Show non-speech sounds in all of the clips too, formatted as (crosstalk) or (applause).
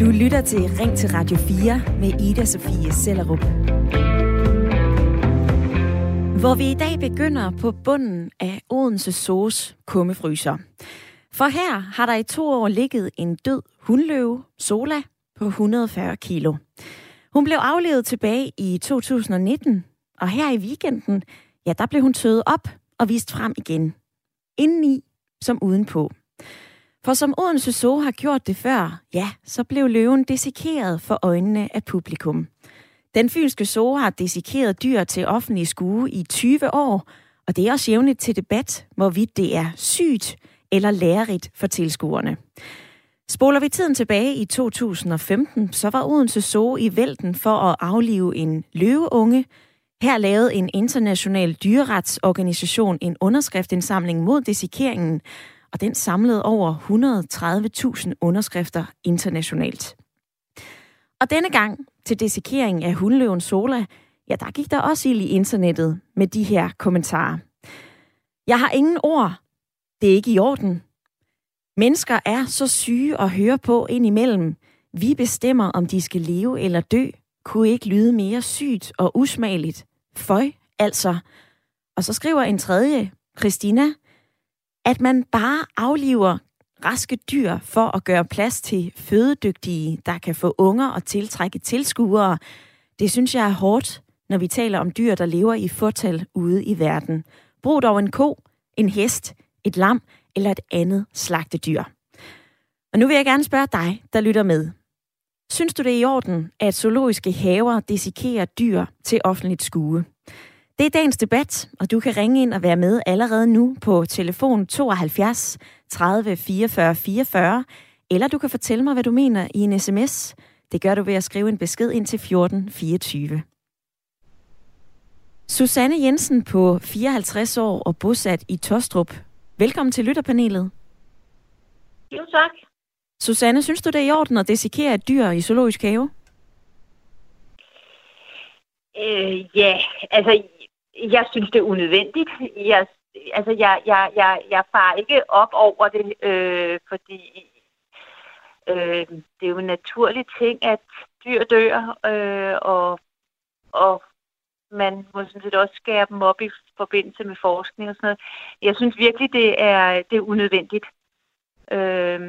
Du lytter til Ring til Radio 4 med Ida Sofie Sellerup. Hvor vi i dag begynder på bunden af Odense Soos kummefryser. For her har der i to år ligget en død hundløve, Sola, på 140 kilo. Hun blev aflevet tilbage i 2019, og her i weekenden, ja, der blev hun tøet op og vist frem igen. Indeni som udenpå. For som Odense Zoo har gjort det før, ja, så blev løven desikeret for øjnene af publikum. Den fynske zoo har desikeret dyr til offentlig skue i 20 år, og det er også jævnligt til debat, hvorvidt det er sygt eller lærerigt for tilskuerne. Spoler vi tiden tilbage i 2015, så var Odense Zoo i vælten for at aflive en løveunge. Her lavede en international dyreretsorganisation en underskriftindsamling mod desikeringen, og den samlede over 130.000 underskrifter internationalt. Og denne gang til desikering af hundløven Sola, ja, der gik der også ild i internettet med de her kommentarer. Jeg har ingen ord. Det er ikke i orden. Mennesker er så syge at høre på indimellem. Vi bestemmer, om de skal leve eller dø. Kunne ikke lyde mere sygt og usmageligt. Føj, altså. Og så skriver en tredje, Christina, at man bare afliver raske dyr for at gøre plads til fødedygtige, der kan få unger og tiltrække tilskuere. Det synes jeg er hårdt, når vi taler om dyr, der lever i fortal ude i verden. Brug dog en ko, en hest, et lam eller et andet slagtedyr. Og nu vil jeg gerne spørge dig, der lytter med. Synes du det er i orden, at zoologiske haver desikerer dyr til offentligt skue? Det er dagens debat, og du kan ringe ind og være med allerede nu på telefon 72 30 44 44, eller du kan fortælle mig, hvad du mener i en sms. Det gør du ved at skrive en besked ind til 14 24. Susanne Jensen på 54 år og bosat i Tostrup. Velkommen til lytterpanelet. Jo, tak. Susanne, synes du det er i orden at desikere et dyr i zoologisk have? Øh, ja, altså jeg synes, det er unødvendigt. Jeg, altså, jeg, jeg, jeg, jeg farer ikke op over det, øh, fordi øh, det er jo en naturlig ting, at dyr dør, øh, og, og man må sådan set også skære dem op i forbindelse med forskning og sådan noget. Jeg synes virkelig, det er, det er unødvendigt. Øh,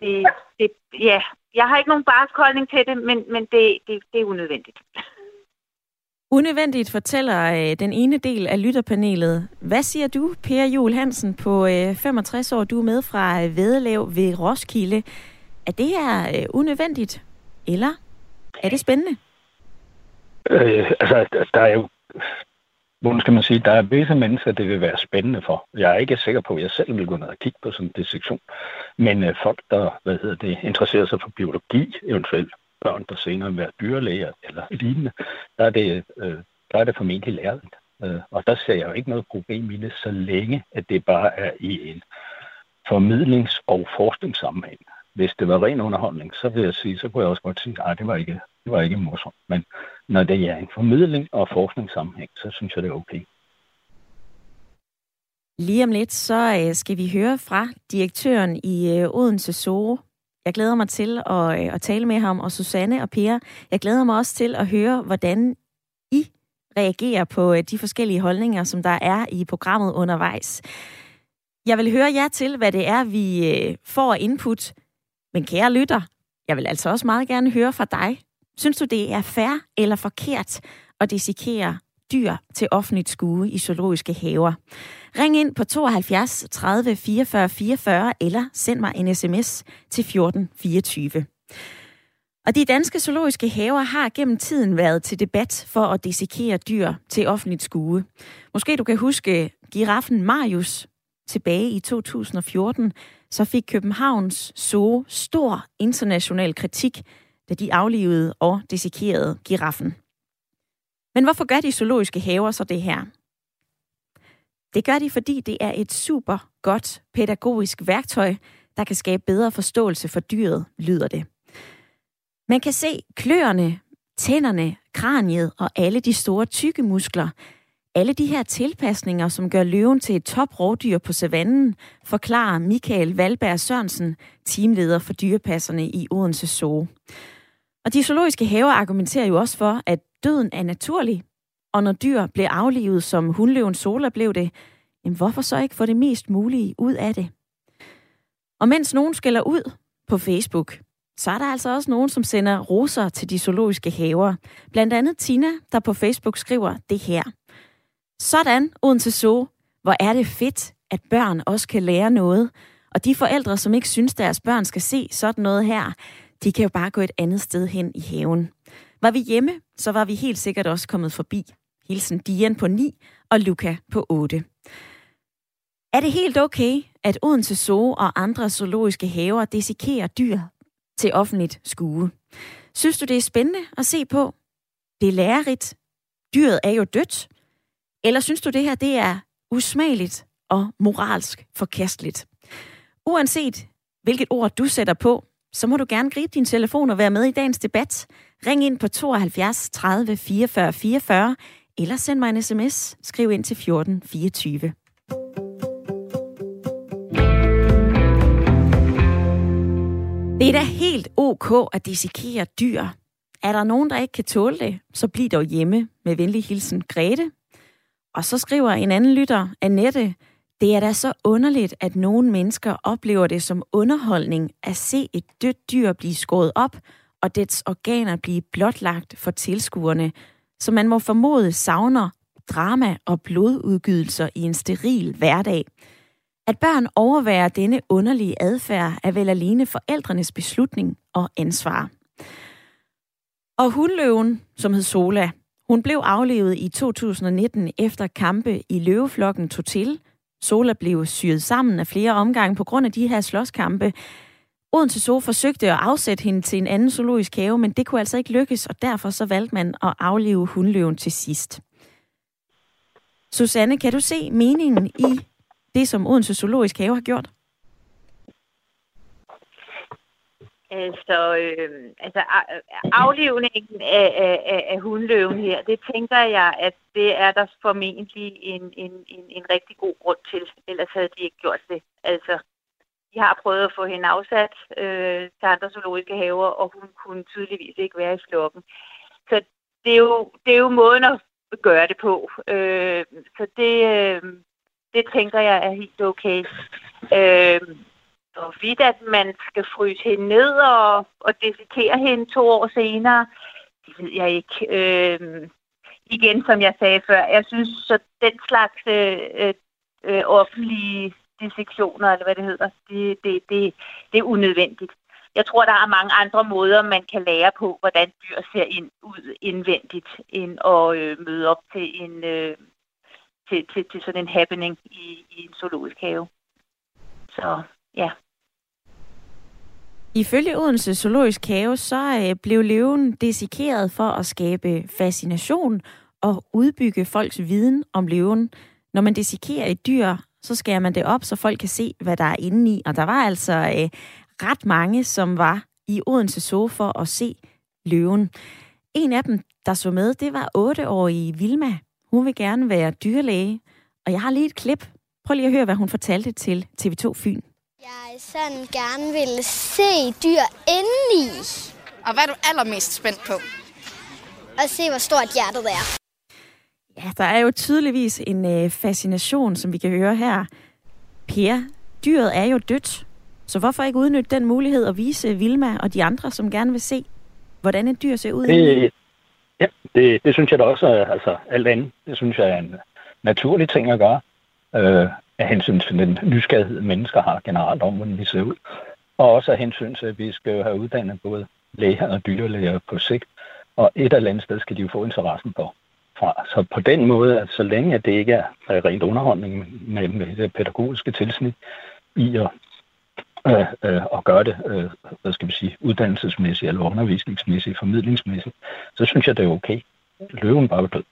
det, det, ja, jeg har ikke nogen barsk til det, men, men det, det, det er unødvendigt. Unødvendigt fortæller øh, den ene del af lytterpanelet. Hvad siger du, Per Jul Hansen, på øh, 65 år? Du er med fra øh, Vedelev ved Roskilde. Er det her øh, unødvendigt, eller er det spændende? Øh, altså, der er jo... Hvordan skal man sige? Der er visse mennesker, det vil være spændende for. Jeg er ikke sikker på, at jeg selv vil gå ned og kigge på sådan en dissektion. Men øh, folk, der hvad hedder det, interesserer sig for biologi eventuelt, børn, der senere vil være dyrlæger eller lignende, der er det, øh, der er det formentlig lærligt. Øh, og der ser jeg jo ikke noget problem i det, så længe at det bare er i en formidlings- og forskningssammenhæng. Hvis det var ren underholdning, så vil jeg sige, så kunne jeg også godt sige, at det var ikke, det var ikke morsomt. Men når det er en formidling og forskningssammenhæng, så synes jeg, det er okay. Lige om lidt, så øh, skal vi høre fra direktøren i øh, Odense Zoo, jeg glæder mig til at, øh, at tale med ham, og Susanne og Per. Jeg glæder mig også til at høre, hvordan I reagerer på øh, de forskellige holdninger, som der er i programmet undervejs. Jeg vil høre jer til, hvad det er, vi øh, får input. Men kære lytter, jeg vil altså også meget gerne høre fra dig. Synes du, det er fair eller forkert at dissekere dyr til offentligt skue i zoologiske haver? Ring ind på 72 30 44 44 eller send mig en sms til 14 24. Og de danske zoologiske haver har gennem tiden været til debat for at desikere dyr til offentligt skue. Måske du kan huske giraffen Marius tilbage i 2014, så fik Københavns Zoo stor international kritik, da de aflivede og desikerede giraffen. Men hvorfor gør de zoologiske haver så det her? Det gør de, fordi det er et super godt pædagogisk værktøj, der kan skabe bedre forståelse for dyret, lyder det. Man kan se kløerne, tænderne, kraniet og alle de store tykke muskler. alle de her tilpasninger, som gør løven til et top rovdyr på savannen, forklarer Michael Valberg Sørensen, teamleder for dyrepasserne i Odense Zoo. Og de zoologiske haver argumenterer jo også for, at døden er naturlig, og når dyr bliver aflivet, som hundløven Sola blev det, jamen hvorfor så ikke få det mest mulige ud af det? Og mens nogen skælder ud på Facebook, så er der altså også nogen, som sender roser til de zoologiske haver. Blandt andet Tina, der på Facebook skriver det her. Sådan, Odense Zoo. Hvor er det fedt, at børn også kan lære noget. Og de forældre, som ikke synes, deres børn skal se sådan noget her, de kan jo bare gå et andet sted hen i haven. Var vi hjemme, så var vi helt sikkert også kommet forbi. Hilsen Dian på 9 og Luca på 8. Er det helt okay, at Odense Zoo og andre zoologiske haver desikerer dyr til offentligt skue? Synes du, det er spændende at se på? Det er lærerigt. Dyret er jo dødt. Eller synes du, det her det er usmageligt og moralsk forkasteligt? Uanset hvilket ord du sætter på, så må du gerne gribe din telefon og være med i dagens debat. Ring ind på 72 30 44 44, eller send mig en sms. Skriv ind til 14 24. Det er da helt ok at dissekere dyr. Er der nogen, der ikke kan tåle det, så bliv dog hjemme med venlig hilsen Grete. Og så skriver en anden lytter, Annette, det er da så underligt, at nogle mennesker oplever det som underholdning at se et dødt dyr blive skåret op, og dets organer blive blotlagt for tilskuerne, så man må formode savner drama og blodudgydelser i en steril hverdag. At børn overværer denne underlige adfærd er vel alene forældrenes beslutning og ansvar. Og hundløven, som hed Sola, hun blev aflevet i 2019 efter kampe i løveflokken tog til. Sola blev syet sammen af flere omgange på grund af de her slåskampe. Odense Zoo forsøgte at afsætte hende til en anden zoologisk have, men det kunne altså ikke lykkes, og derfor så valgte man at aflive hundløven til sidst. Susanne, kan du se meningen i det, som Odense Zoologisk Have har gjort? Altså, øh, altså aflivningen af, af, af hundløven her, det tænker jeg, at det er der formentlig en, en, en, en rigtig god grund til. Ellers havde de ikke gjort det. Altså, de har prøvet at få hende afsat øh, til andre zoologiske haver, og hun kunne tydeligvis ikke være i flokken. Så det er jo, det er jo måden at gøre det på. Øh, så det, øh, det tænker jeg er helt okay. Øh, hvorvidt at man skal fryse hende ned og, og desikere hende to år senere, det ved jeg ikke. Øh, igen, som jeg sagde før, jeg synes, så den slags øh, øh, øh offentlige dissektioner, eller hvad det hedder, det, det, det, det er unødvendigt. Jeg tror, der er mange andre måder, man kan lære på, hvordan dyr ser ind, ud indvendigt, end at øh, møde op til en øh, til, til, til sådan en happening i, i en zoologisk have. Så ja. Ifølge Odense Zoologisk Have, så øh, blev løven desikeret for at skabe fascination og udbygge folks viden om løven. Når man desikerer et dyr, så skærer man det op, så folk kan se, hvad der er inde i. Og der var altså øh, ret mange, som var i Odense Zoo for at se løven. En af dem, der så med, det var 8-årige Vilma. Hun vil gerne være dyrlæge. Og jeg har lige et klip. Prøv lige at høre, hvad hun fortalte til TV2 Fyn. Jeg sådan gerne vil se dyr indeni. Og hvad er du allermest spændt på? Og se, hvor stort hjertet er. Ja, der er jo tydeligvis en øh, fascination, som vi kan høre her. Per, dyret er jo dødt. Så hvorfor ikke udnytte den mulighed at vise Vilma og de andre, som gerne vil se, hvordan et dyr ser ud? Det, ja, det, det synes jeg da også er altså, alt andet. Det synes jeg er en naturlig ting at gøre. Øh, af hensyn til den nysgerrighed, mennesker har generelt om, hvordan vi ser ud. Og også af hensyn til, at vi skal jo have uddannet både læger og dyrlæger på sigt. Og et eller andet sted skal de jo få interessen på. Fra. Så på den måde, at så længe at det ikke er rent underholdning med, med det pædagogiske tilsnit i at, øh, øh, at gøre det, øh, hvad skal vi sige, uddannelsesmæssigt eller undervisningsmæssigt, formidlingsmæssigt, så synes jeg, det er okay. Løven bare er død.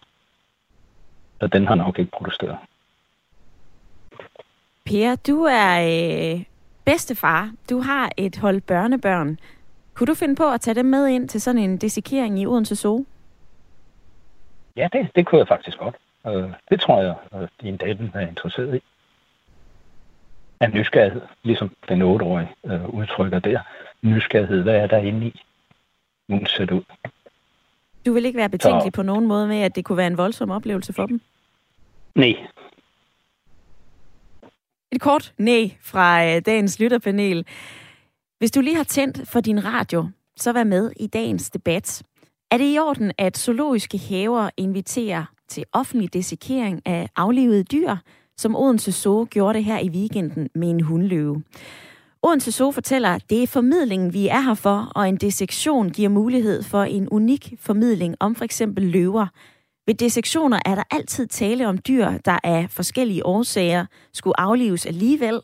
Så den har nok ikke protesteret. Per, du er øh, bedstefar. Du har et hold børnebørn. Kunne du finde på at tage dem med ind til sådan en desikering i Odense Zoo? Ja, det, det kunne jeg faktisk godt. Øh, det tror jeg, at din daten er interesseret i. Af nysgerrighed, ligesom den 8-årige øh, udtrykker der. Nysgerrighed, hvad er der inde i? Nu ser det ud. Du vil ikke være betænkelig Så... på nogen måde med, at det kunne være en voldsom oplevelse for dem? Nej. Et kort nej fra øh, dagens lytterpanel. Hvis du lige har tændt for din radio, så vær med i dagens debat. Er det i orden, at zoologiske haver inviterer til offentlig desikering af aflevede dyr, som Odense Zoo gjorde det her i weekenden med en hundløve? Odense Zoo fortæller, at det er formidlingen, vi er her for, og en dissektion giver mulighed for en unik formidling om for eksempel løver. Ved dissektioner er der altid tale om dyr, der af forskellige årsager skulle aflives alligevel.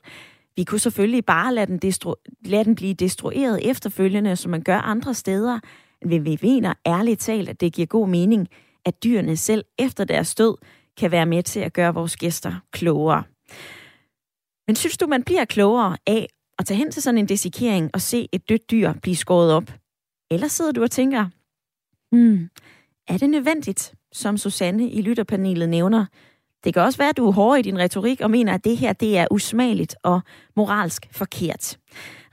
Vi kunne selvfølgelig bare lade den, destru- lade den blive destrueret efterfølgende, som man gør andre steder. Men vi mener ærligt talt, at det giver god mening, at dyrene selv efter deres død kan være med til at gøre vores gæster klogere. Men synes du, man bliver klogere af at tage hen til sådan en desikering og se et dødt dyr blive skåret op? Eller sidder du og tænker, hmm, er det nødvendigt, som Susanne i lytterpanelet nævner? Det kan også være, at du er hård i din retorik og mener, at det her det er usmageligt og moralsk forkert.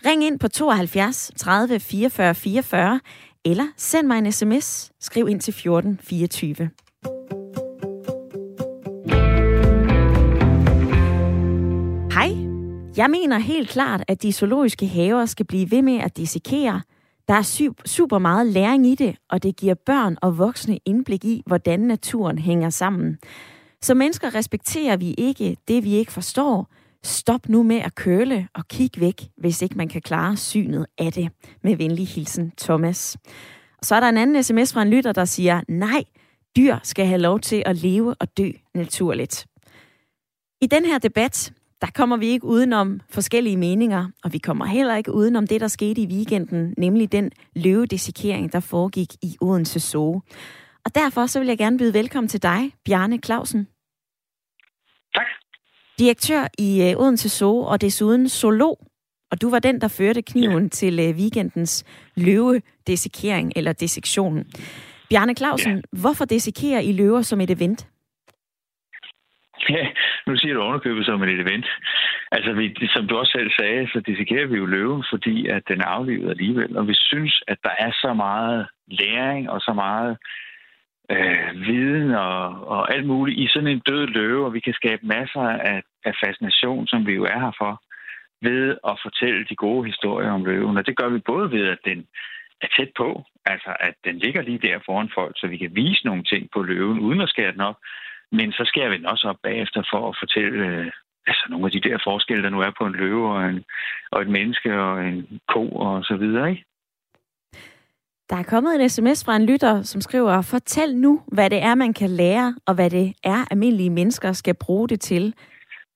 Ring ind på 72 30 44 44, eller send mig en sms. Skriv ind til 14 24. Hej. Jeg mener helt klart, at de zoologiske haver skal blive ved med at dissekere. Der er super meget læring i det, og det giver børn og voksne indblik i, hvordan naturen hænger sammen. Som mennesker respekterer vi ikke det, vi ikke forstår. Stop nu med at køle og kig væk, hvis ikke man kan klare synet af det. Med venlig hilsen, Thomas. Og så er der en anden sms fra en lytter, der siger, nej, dyr skal have lov til at leve og dø naturligt. I den her debat, der kommer vi ikke udenom forskellige meninger, og vi kommer heller ikke udenom det, der skete i weekenden, nemlig den løvedessikering, der foregik i Odense Zoo. Og derfor så vil jeg gerne byde velkommen til dig, Bjarne Clausen. Tak. Direktør i øh, Odense Zoo, og desuden zoolog. Og du var den, der førte kniven ja. til øh, weekendens løvedessikering eller dissektion. Bjarne Clausen, ja. hvorfor desikerer I løver som et event? Ja, nu siger du underkøbet som et event. Altså, vi, som du også selv sagde, så dissekerer vi jo løven, fordi at den er aflivet alligevel. Og vi synes, at der er så meget læring og så meget øh, viden og, og alt muligt i sådan en død løve, og vi kan skabe masser af, af fascination, som vi jo er her for, ved at fortælle de gode historier om løven. Og det gør vi både ved, at den er tæt på, altså at den ligger lige der foran folk, så vi kan vise nogle ting på løven, uden at skære den op, men så skærer vi den også op bagefter for at fortælle øh, altså nogle af de der forskelle, der nu er på en løve og, en, og et menneske og en ko og så videre, ikke? Der er kommet en sms fra en lytter, som skriver, fortæl nu, hvad det er, man kan lære, og hvad det er, almindelige mennesker skal bruge det til.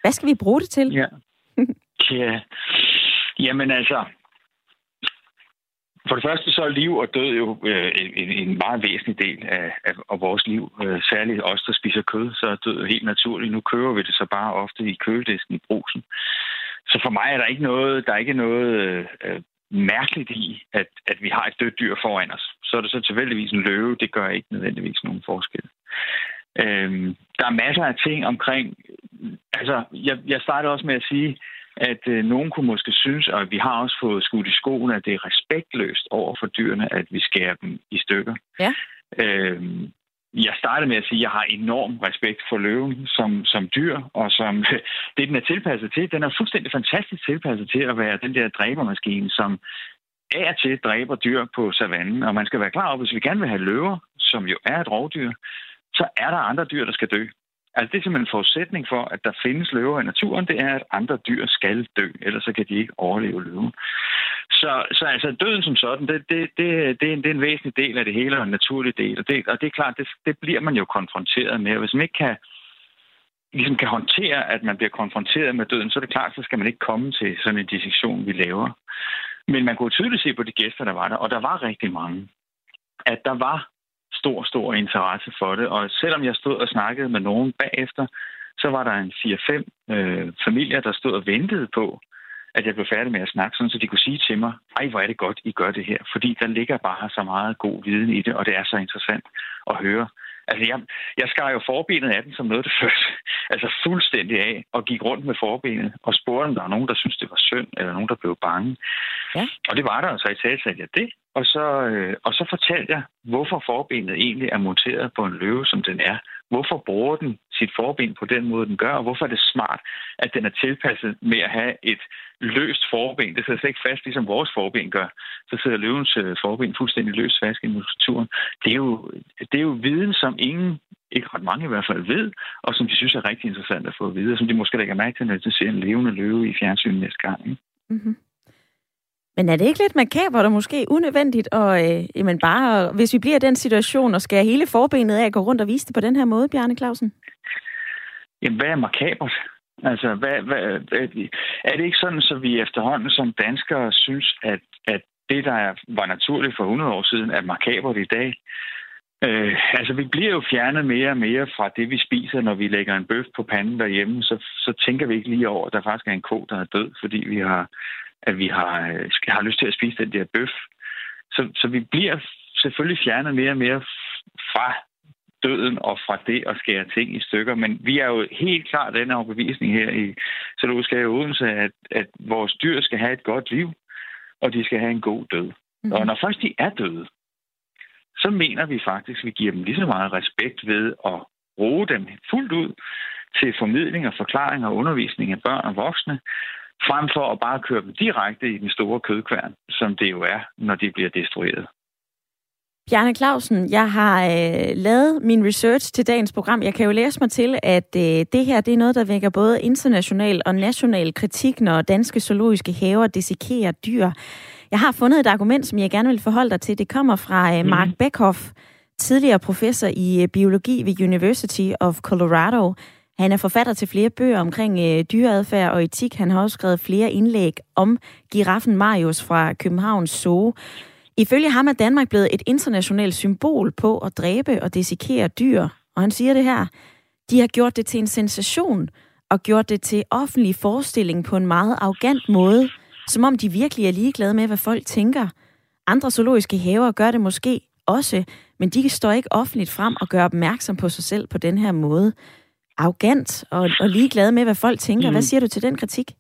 Hvad skal vi bruge det til? Ja. (laughs) ja. Jamen altså, for det første så er liv og død jo øh, en, en meget væsentlig del af, af, af vores liv. Øh, særligt os, der spiser kød, så er død helt naturligt. Nu kører vi det så bare ofte i køledisken i brusen. Så for mig er der ikke noget, der er ikke noget øh, mærkeligt i, at, at vi har et dødt dyr foran os. Så er det så tilfældigvis en løve, det gør ikke nødvendigvis nogen forskel. Øhm, der er masser af ting omkring... Altså, jeg, jeg startede også med at sige, at øh, nogen kunne måske synes, og vi har også fået skudt i skoen, at det er respektløst over for dyrene, at vi skærer dem i stykker. Ja. Øhm, jeg startede med at sige, at jeg har enorm respekt for løven som, som dyr, og som (laughs) det, den er tilpasset til. Den er fuldstændig fantastisk tilpasset til at være den der dræbermaskine, som af og til dræber dyr på savannen. Og man skal være klar over, hvis vi gerne vil have løver, som jo er et rovdyr, så er der andre dyr, der skal dø. Altså det er simpelthen en forudsætning for, at der findes løver i naturen, det er, at andre dyr skal dø, ellers så kan de ikke overleve løven. Så, så altså døden som sådan, det, det, det, det, er en, det er en væsentlig del af det hele, og en naturlig del. Og det, og det er klart, det, det bliver man jo konfronteret med. Og hvis man ikke kan, ligesom kan håndtere, at man bliver konfronteret med døden, så er det klart, så skal man ikke komme til sådan en dissektion, vi laver. Men man kunne tydeligt se på de gæster, der var der, og der var rigtig mange, at der var stor, stor interesse for det. Og selvom jeg stod og snakkede med nogen bagefter, så var der en 4-5 øh, familier, der stod og ventede på, at jeg blev færdig med at snakke, sådan, så de kunne sige til mig, ej, hvor er det godt, I gør det her. Fordi der ligger bare så meget god viden i det, og det er så interessant at høre, Altså, jeg, jeg skar jo forbenet af den som noget, det første. (laughs) Altså fuldstændig af, og gik rundt med forbenet, og spurgte, om der var nogen, der syntes, det var synd, eller nogen, der blev bange. Ja. Og det var der, så i tale sagde jeg det. Og så, øh, og så fortalte jeg, hvorfor forbenet egentlig er monteret på en løve, som den er. Hvorfor bruger den sit forben på den måde, den gør, og hvorfor er det smart, at den er tilpasset med at have et løst forben. Det sidder slet ikke fast, ligesom vores forben gør. Så sidder løvens øh, forben fuldstændig løst fast i muskulaturen. Det er, jo, det er jo viden, som ingen, ikke ret mange i hvert fald, ved, og som de synes er rigtig interessant at få at vide, og som de måske lægger mærke til, når de ser en levende løve i fjernsynet næste gang. Mm-hmm. Men er det ikke lidt makabert og måske unødvendigt, og øh, jamen bare, hvis vi bliver i den situation og skal hele forbenet af at gå rundt og vise det på den her måde, Bjarne Clausen? Jamen, hvad er makabert? Altså, hvad, hvad, øh, er det ikke sådan, så vi efterhånden som danskere synes, at, at det, der var naturligt for 100 år siden, er makabert i dag? Øh, altså, vi bliver jo fjernet mere og mere fra det, vi spiser, når vi lægger en bøf på panden derhjemme. Så, så tænker vi ikke lige over, at der faktisk er en ko, der er død, fordi vi har at vi har, øh, har lyst til at spise den der bøf. Så, så vi bliver selvfølgelig fjernet mere og mere fra døden og fra det at skære ting i stykker. Men vi er jo helt klart den overbevisning her i Zoologisk Have Odense, at, at vores dyr skal have et godt liv, og de skal have en god død. Mm-hmm. Og når først de er døde, så mener vi faktisk, at vi giver dem lige så meget respekt ved at bruge dem fuldt ud til formidling og forklaring og undervisning af børn og voksne, frem for at bare køre dem direkte i den store kødkværn, som det jo er, når de bliver destrueret. Bjarne Clausen, jeg har øh, lavet min research til dagens program. Jeg kan jo læse mig til, at øh, det her det er noget, der vækker både international og national kritik, når danske zoologiske haver desikerer dyr. Jeg har fundet et argument, som jeg gerne vil forholde dig til. Det kommer fra øh, Mark mm. Beckhoff, tidligere professor i øh, biologi ved University of Colorado. Han er forfatter til flere bøger omkring øh, dyreadfærd og etik. Han har også skrevet flere indlæg om giraffen Marius fra Københavns Zoo. Ifølge ham er Danmark blevet et internationalt symbol på at dræbe og desikere dyr. Og han siger det her. De har gjort det til en sensation og gjort det til offentlig forestilling på en meget arrogant måde, som om de virkelig er ligeglade med, hvad folk tænker. Andre zoologiske haver gør det måske også, men de står ikke offentligt frem og gør opmærksom på sig selv på den her måde arrogant og, og ligeglad med, hvad folk tænker. Mm. Hvad siger du til den kritik?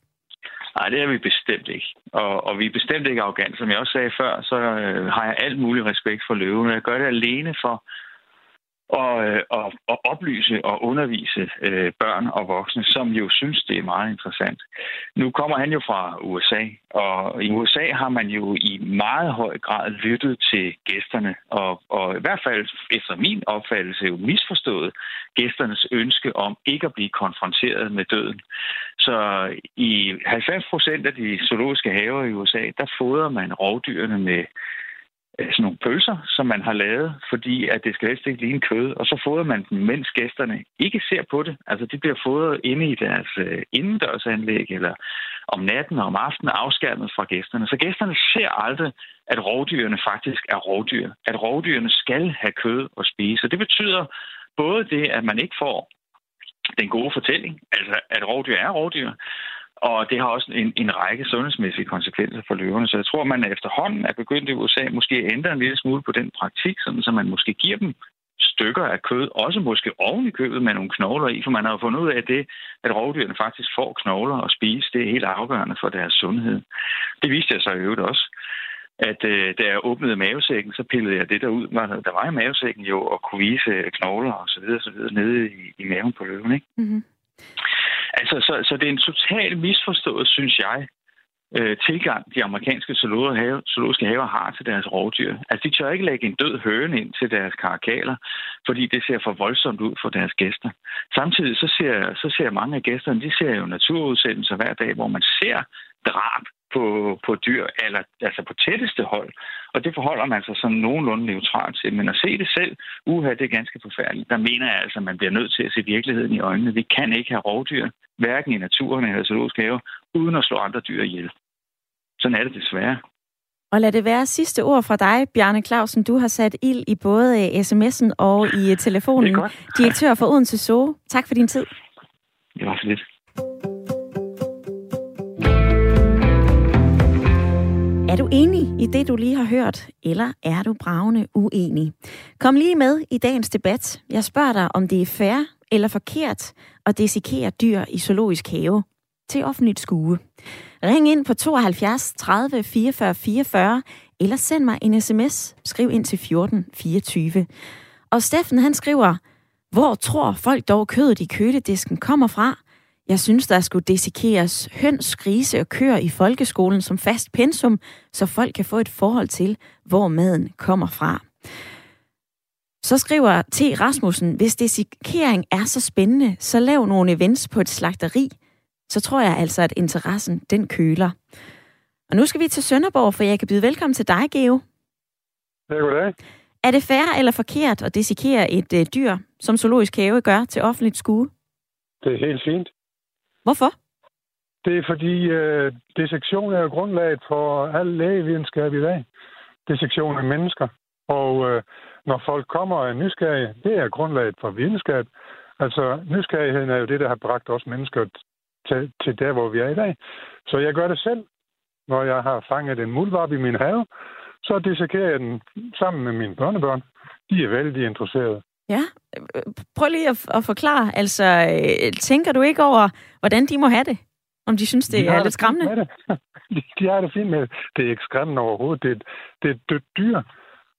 Nej, det er vi bestemt ikke. Og, og vi er bestemt ikke arrogant. Som jeg også sagde før, så øh, har jeg alt mulig respekt for løven. Jeg gør det alene for og, øh, og, og oplyse og undervise øh, børn og voksne, som jo synes, det er meget interessant. Nu kommer han jo fra USA, og i USA har man jo i meget høj grad lyttet til gæsterne, og, og i hvert fald efter min opfattelse jo misforstået gæsternes ønske om ikke at blive konfronteret med døden. Så i 90 procent af de zoologiske haver i USA, der fodrer man rovdyrene med Øh, sådan nogle pølser, som man har lavet, fordi at det skal helst ikke ligne kød, og så fodrer man dem, mens gæsterne ikke ser på det. Altså, de bliver fodret inde i deres øh, indendørsanlæg, eller om natten og om aftenen afskærmet fra gæsterne. Så gæsterne ser aldrig, at rovdyrene faktisk er rovdyr. At rovdyrene skal have kød at spise. Og det betyder både det, at man ikke får den gode fortælling, altså at rovdyr er rovdyr, og det har også en, en række sundhedsmæssige konsekvenser for løverne. Så jeg tror, man efterhånden er begyndt i USA måske at ændre en lille smule på den praktik, sådan, så man måske giver dem stykker af kød, også måske oven i købet med nogle knogler i, for man har jo fundet ud af det, at rovdyrene faktisk får knogler og spise. Det er helt afgørende for deres sundhed. Det viste jeg så i øvrigt også, at øh, da jeg åbnede mavesækken, så pillede jeg det der ud, var, der var i mavesækken jo, og kunne vise knogler og så videre, så videre nede i, i maven på løven. Ikke? Mm-hmm. Altså, så, så det er en total misforstået, synes jeg, øh, tilgang, de amerikanske have, zoologiske haver har til deres rovdyr. Altså, de tør ikke lægge en død høne ind til deres karakaler, fordi det ser for voldsomt ud for deres gæster. Samtidig så ser, så ser mange af gæsterne, de ser jo naturudsendelser hver dag, hvor man ser drab på, på dyr, eller altså på tætteste hold. Og det forholder man sig sådan nogenlunde neutralt til. Men at se det selv, uha, det er ganske forfærdeligt. Der mener jeg altså, at man bliver nødt til at se virkeligheden i øjnene. Vi kan ikke have rovdyr, hverken i naturen eller zoologiske haver, uden at slå andre dyr ihjel. Sådan er det desværre. Og lad det være sidste ord fra dig, Bjarne Clausen. Du har sat ild i både sms'en og i telefonen. Direktør for Odense Zoo. Tak for din tid. Det var så lidt. Er du enig i det, du lige har hørt, eller er du bravende uenig? Kom lige med i dagens debat. Jeg spørger dig, om det er fair eller forkert at desikere dyr i zoologisk have til offentligt skue. Ring ind på 72 30 44 44, eller send mig en sms. Skriv ind til 14 24. Og Steffen han skriver, hvor tror folk dog kødet i køledisken kommer fra? Jeg synes, der skulle desikeres høns, grise og køer i folkeskolen som fast pensum, så folk kan få et forhold til, hvor maden kommer fra. Så skriver T. Rasmussen, hvis desikering er så spændende, så lav nogle events på et slagteri. Så tror jeg altså, at interessen den køler. Og nu skal vi til Sønderborg, for jeg kan byde velkommen til dig, Geo. Ja, goddag. Er det fair eller forkert at desikere et øh, dyr, som zoologisk have gør til offentligt skue? Det er helt fint. Hvorfor? Det er fordi, øh, dissektion er jo grundlaget for al lægevidenskab i dag. Dissektion af mennesker. Og øh, når folk kommer og er nysgerrige, det er grundlaget for videnskab. Altså, nysgerrigheden er jo det, der har bragt os mennesker til, til der, hvor vi er i dag. Så jeg gør det selv. Når jeg har fanget en muldvarp i min have, så dissekerer jeg den sammen med mine børnebørn. De er vældig interesserede. Ja, prøv lige at, at forklare. Altså, øh, tænker du ikke over, hvordan de må have det? Om de synes, det de er lidt skræmmende? Det. (laughs) De, har det fint med det. Det er ikke skræmmende overhovedet. Det, det er et dødt dyr.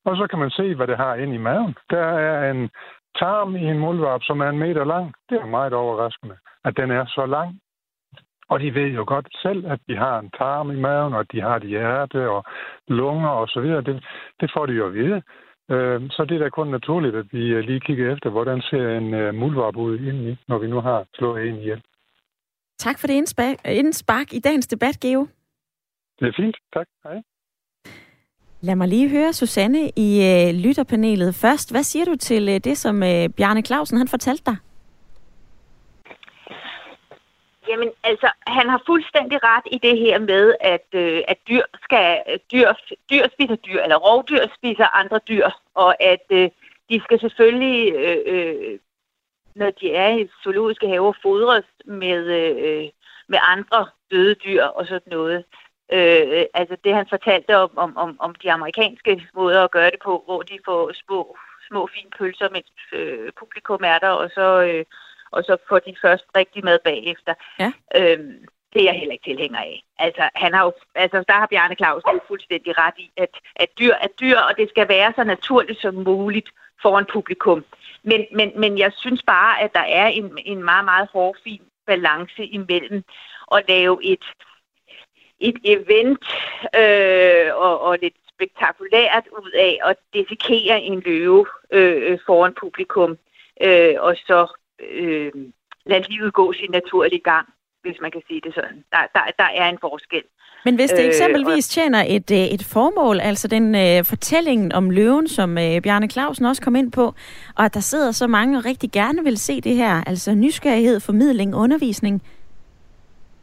Og så kan man se, hvad det har inde i maven. Der er en tarm i en muldvarp, som er en meter lang. Det er meget overraskende, at den er så lang. Og de ved jo godt selv, at de har en tarm i maven, og de har et hjerte og lunger og så videre. Det, det får de jo at vide. Øh, så det er da kun naturligt, at vi øh, lige kigger efter, hvordan ser en uh, muldvarp ud indeni, når vi nu har slået en ihjel. Tak for det indspark i dagens debat, Geo. Det er fint. Tak. Hej. Lad mig lige høre Susanne i uh, lytterpanelet først. Hvad siger du til uh, det, som Bjarne Clausen han fortalte dig? Jamen, altså, han har fuldstændig ret i det her med, at, øh, at dyr, skal, øh, dyr, dyr spiser dyr, eller rovdyr spiser andre dyr, og at øh, de skal selvfølgelig, øh, øh, når de er i zoologiske haver, fodres med, øh, med andre døde dyr og sådan noget. Øh, altså det, han fortalte om, om, om, om de amerikanske måder at gøre det på, hvor de får små, små fine pølser, mens øh, publikum er der, og så... Øh, og så får de først rigtig mad bagefter. Ja. Øhm, det er jeg heller ikke tilhænger af. Altså, han har jo, altså, der har Bjarne Claus jo fuldstændig ret i, at, at dyr er dyr, og det skal være så naturligt som muligt foran publikum. Men, men, men jeg synes bare, at der er en, en meget, meget hårfin balance imellem at lave et, et event øh, og, og lidt spektakulært ud af at defikere en løve øh, foran publikum, øh, og så øh, lade livet gå sin naturlige gang, hvis man kan sige det sådan. Der, der, der er en forskel. Men hvis det øh, eksempelvis tjener et, øh, et formål, altså den øh, fortælling om løven, som øh, Bjarne Clausen også kom ind på, og at der sidder så mange og rigtig gerne vil se det her, altså nysgerrighed, formidling, undervisning.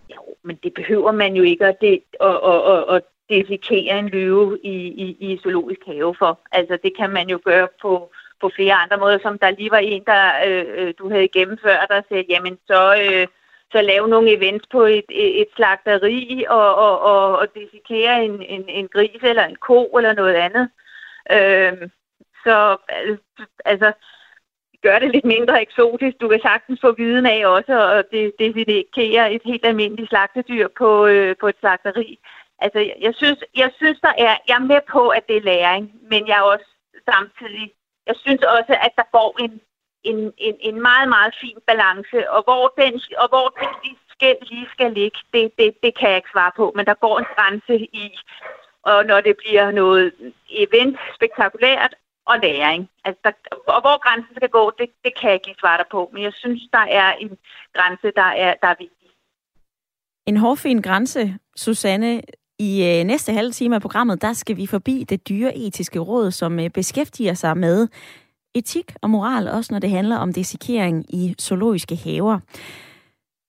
Jo, men det behøver man jo ikke at, det, at, at, at, at defikere en løve i, i, i zoologisk have for. Altså det kan man jo gøre på, på flere andre måder, som der lige var en, der øh, øh du havde gennemført, og sagde, jamen så, øh, så lave nogle events på et, et slagteri og, og, og, og desikere en, en, en gris eller en ko eller noget andet. Øh, så altså, gør det lidt mindre eksotisk. Du kan sagtens få viden af også, at det et helt almindeligt slagtedyr på, øh, på et slagteri. Altså, jeg synes, jeg synes, der er, jeg er med på, at det er læring, men jeg er også samtidig jeg synes også, at der går en, en, en, en meget, meget fin balance, og hvor den, og hvor den lige skal, lige skal ligge, det, det, det kan jeg ikke svare på, men der går en grænse i, og når det bliver noget event, spektakulært, og læring. Altså, der, og hvor grænsen skal gå, det, det kan jeg ikke svare dig på, men jeg synes, der er en grænse, der er, der er vigtig. En hårfin grænse, Susanne, i øh, næste halve time af programmet, der skal vi forbi det dyreetiske råd, som øh, beskæftiger sig med etik og moral, også når det handler om desikering i zoologiske haver.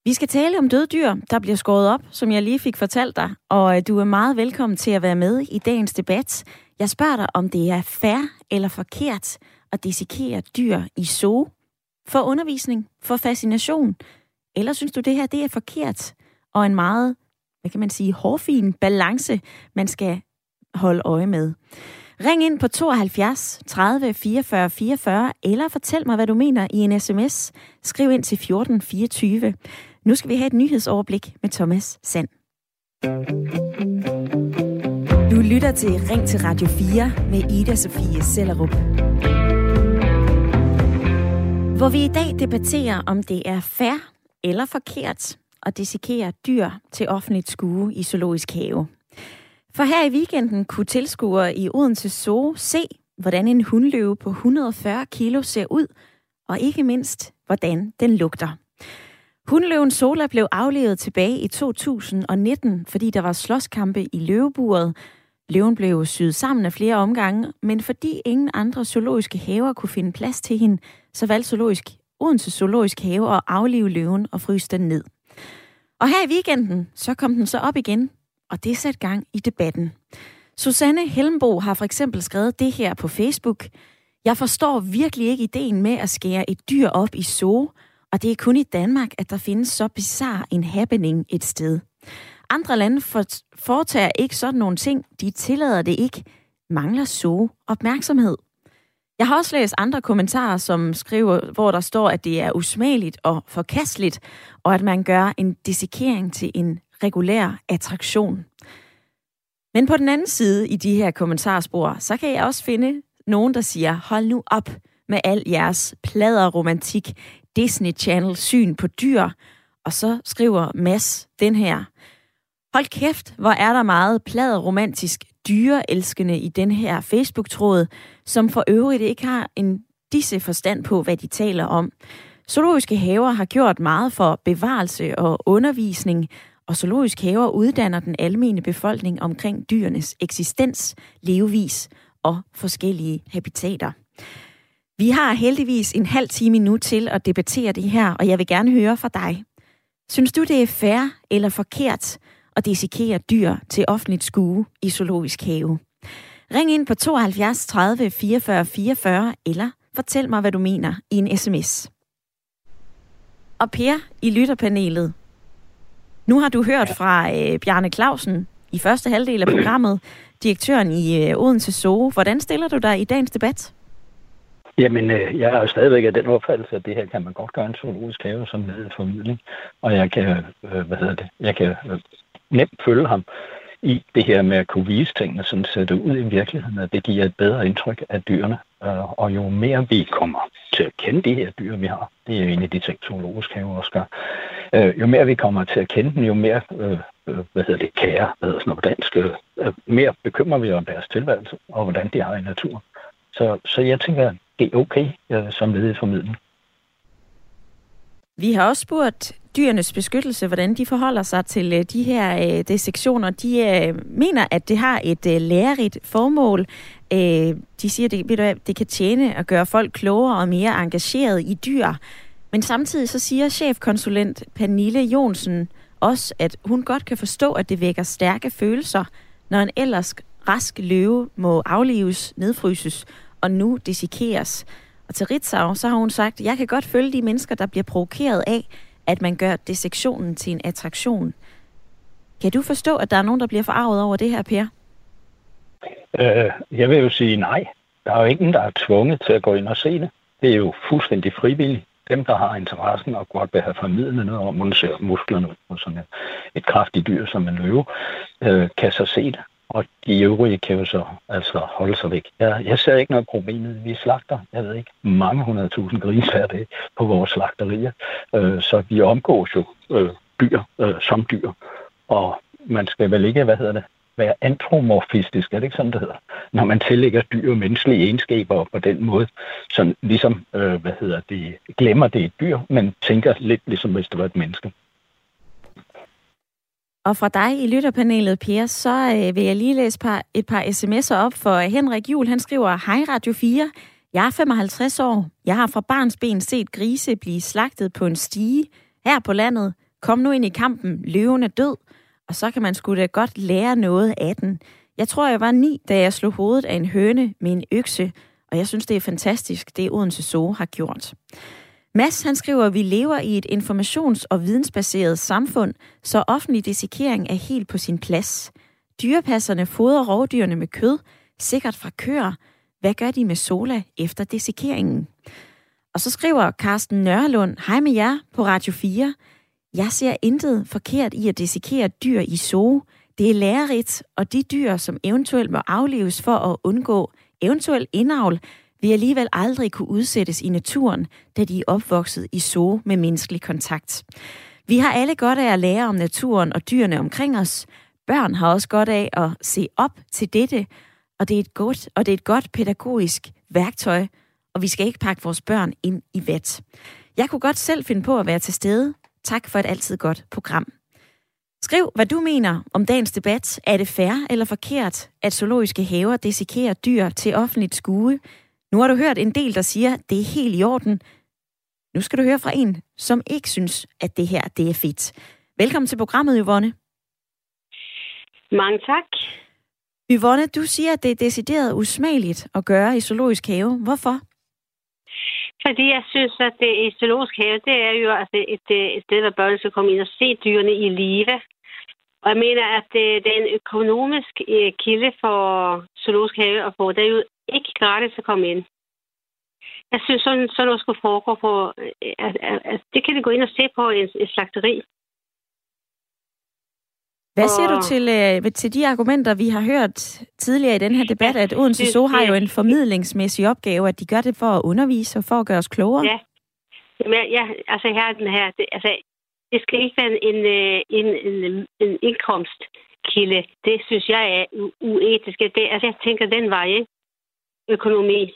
Vi skal tale om døde dyr, der bliver skåret op, som jeg lige fik fortalt dig, og øh, du er meget velkommen til at være med i dagens debat. Jeg spørger dig, om det er fair eller forkert at desikere dyr i zoo for undervisning, for fascination, eller synes du, det her det er forkert og en meget hvad kan man sige, hårfin balance, man skal holde øje med. Ring ind på 72 30 44 44, eller fortæl mig, hvad du mener i en sms. Skriv ind til 14 24. Nu skal vi have et nyhedsoverblik med Thomas Sand. Du lytter til Ring til Radio 4 med Ida Sofie Sellerup. Hvor vi i dag debatterer, om det er fair eller forkert at dissekere dyr til offentligt skue i zoologisk have. For her i weekenden kunne tilskuere i Odense Zoo se, hvordan en hundløve på 140 kilo ser ud, og ikke mindst, hvordan den lugter. Hundløven Sola blev aflevet tilbage i 2019, fordi der var slåskampe i løveburet. Løven blev syet sammen af flere omgange, men fordi ingen andre zoologiske haver kunne finde plads til hende, så valgte zoologisk, Odense Zoologisk Have at aflive løven og fryse den ned. Og her i weekenden, så kom den så op igen, og det satte gang i debatten. Susanne Helmbo har for eksempel skrevet det her på Facebook. Jeg forstår virkelig ikke ideen med at skære et dyr op i zoo, og det er kun i Danmark, at der findes så bizarre en happening et sted. Andre lande foretager ikke sådan nogle ting. De tillader det ikke. Mangler så opmærksomhed. Jeg har også læst andre kommentarer, som skriver, hvor der står, at det er usmageligt og forkasteligt, og at man gør en dissekering til en regulær attraktion. Men på den anden side i de her kommentarspor, så kan jeg også finde nogen, der siger, hold nu op med al jeres pladerromantik, Disney Channel syn på dyr. Og så skriver Mads den her. Hold kæft, hvor er der meget pladerromantisk dyreelskende i den her Facebook-tråd, som for øvrigt ikke har en disse forstand på, hvad de taler om. Zoologiske haver har gjort meget for bevarelse og undervisning, og zoologisk haver uddanner den almene befolkning omkring dyrenes eksistens, levevis og forskellige habitater. Vi har heldigvis en halv time nu til at debattere det her, og jeg vil gerne høre fra dig. Synes du, det er fair eller forkert at dissekere dyr til offentligt skue i zoologisk have? Ring ind på 72 30 44 44, eller fortæl mig, hvad du mener i en sms. Og Per i lytterpanelet, nu har du hørt fra øh, Bjarne Clausen i første halvdel af programmet, direktøren i øh, Odense Zoo. Hvordan stiller du dig i dagens debat? Jamen, øh, jeg er jo stadigvæk af den opfattelse, at det her kan man godt gøre en zoologisk have som formidling. Og jeg kan, øh, hvad hedder det, jeg kan øh, nemt følge ham i det her med at kunne vise tingene, sådan ser det ud i virkeligheden, at det giver et bedre indtryk af dyrene. Øh, og jo mere vi kommer til at kende de her dyr, vi har, det er jo en af de ting, zoologisk have også gør, øh, jo mere vi kommer til at kende dem, jo mere, øh, hvad hedder det, kære, hvad hedder sådan noget på dansk, mere bekymrer vi om deres tilværelse, og hvordan de har i naturen. Så, så jeg tænker, det er okay som led i formidling. Vi har også spurgt dyrenes beskyttelse, hvordan de forholder sig til øh, de her øh, de dissektioner. De mener, at det har et lærerigt formål. De siger, at det, det kan tjene at gøre folk klogere og mere engageret i dyr. Men samtidig så siger chefkonsulent Pernille Jonsen også, at hun godt kan forstå, at det vækker stærke følelser, når en ellers rask løve må aflives, nedfryses og nu dissekeres. Og til Ritzau, så har hun sagt, jeg kan godt følge de mennesker, der bliver provokeret af, at man gør dissektionen til en attraktion. Kan du forstå, at der er nogen, der bliver forarvet over det her, Per? Øh, jeg vil jo sige nej. Der er jo ingen, der er tvunget til at gå ind og se det. Det er jo fuldstændig frivilligt. Dem, der har interessen og godt vil have formidlet noget om, hvordan ser musklerne og sådan et, et kraftigt dyr som en løve, øh, kan så se det og de øvrige kan jo så altså holde sig væk. Jeg, jeg ser ikke noget problem. Vi slagter, jeg ved ikke, mange hundredtusind grise hver dag på vores slagterier. Øh, så vi omgås jo øh, dyr øh, som dyr. Og man skal vel ikke, hvad hedder det, være antromorfistisk, er det ikke sådan, det hedder? Når man tillægger dyr menneskelige egenskaber på den måde, så ligesom, øh, hvad hedder det, glemmer det et dyr, men tænker lidt ligesom hvis det var et menneske. Og fra dig i lytterpanelet, Per, så øh, vil jeg lige læse par, et par sms'er op for Henrik Jul. Han skriver, Hej Radio 4. Jeg er 55 år. Jeg har fra barns ben set grise blive slagtet på en stige her på landet. Kom nu ind i kampen. Løven er død. Og så kan man sgu da godt lære noget af den. Jeg tror, jeg var ni, da jeg slog hovedet af en høne med en økse. Og jeg synes, det er fantastisk, det Odense Zoo har gjort. Mads han skriver, at vi lever i et informations- og vidensbaseret samfund, så offentlig dissekering er helt på sin plads. Dyrepasserne fodrer rovdyrene med kød, sikkert fra køer. Hvad gør de med Sola efter desikeringen? Og så skriver Carsten Nørlund, hej med jer på Radio 4. Jeg ser intet forkert i at desikere dyr i zoo. Det er lærerigt, og de dyr, som eventuelt må afleves for at undgå eventuel indavl, vil alligevel aldrig kunne udsættes i naturen, da de er opvokset i zoo med menneskelig kontakt. Vi har alle godt af at lære om naturen og dyrene omkring os. Børn har også godt af at se op til dette, og det er et godt, og det er et godt pædagogisk værktøj, og vi skal ikke pakke vores børn ind i vat. Jeg kunne godt selv finde på at være til stede. Tak for et altid godt program. Skriv, hvad du mener om dagens debat. Er det fair eller forkert, at zoologiske haver desikerer dyr til offentligt skue? Nu har du hørt en del, der siger, at det er helt i orden. Nu skal du høre fra en, som ikke synes, at det her det er fedt. Velkommen til programmet, Yvonne. Mange tak. Yvonne, du siger, at det er decideret usmageligt at gøre i zoologisk have. Hvorfor? Fordi jeg synes, at det i zoologisk have, det er jo altså et, et sted, hvor børn skal komme ind og se dyrene i live. Og jeg mener, at det, det er en økonomisk øh, kilde for zoologisk have at få. Det er jo ikke gratis at komme ind. Jeg synes, sådan, sådan noget skulle foregå på... At, at, at, det kan vi gå ind og se på en, en slagteri. Hvad siger og... du til, øh, til de argumenter, vi har hørt tidligere i den her debat, at Odense Zoo har jo en formidlingsmæssig opgave, at de gør det for at undervise og for at gøre os klogere? Ja, Jamen, ja altså her den her, det, altså, det skal ikke være en, øh, en, en, en indkomstkilde. Det synes jeg er uetisk. Det, altså, jeg tænker den vej, ikke? Økonomi.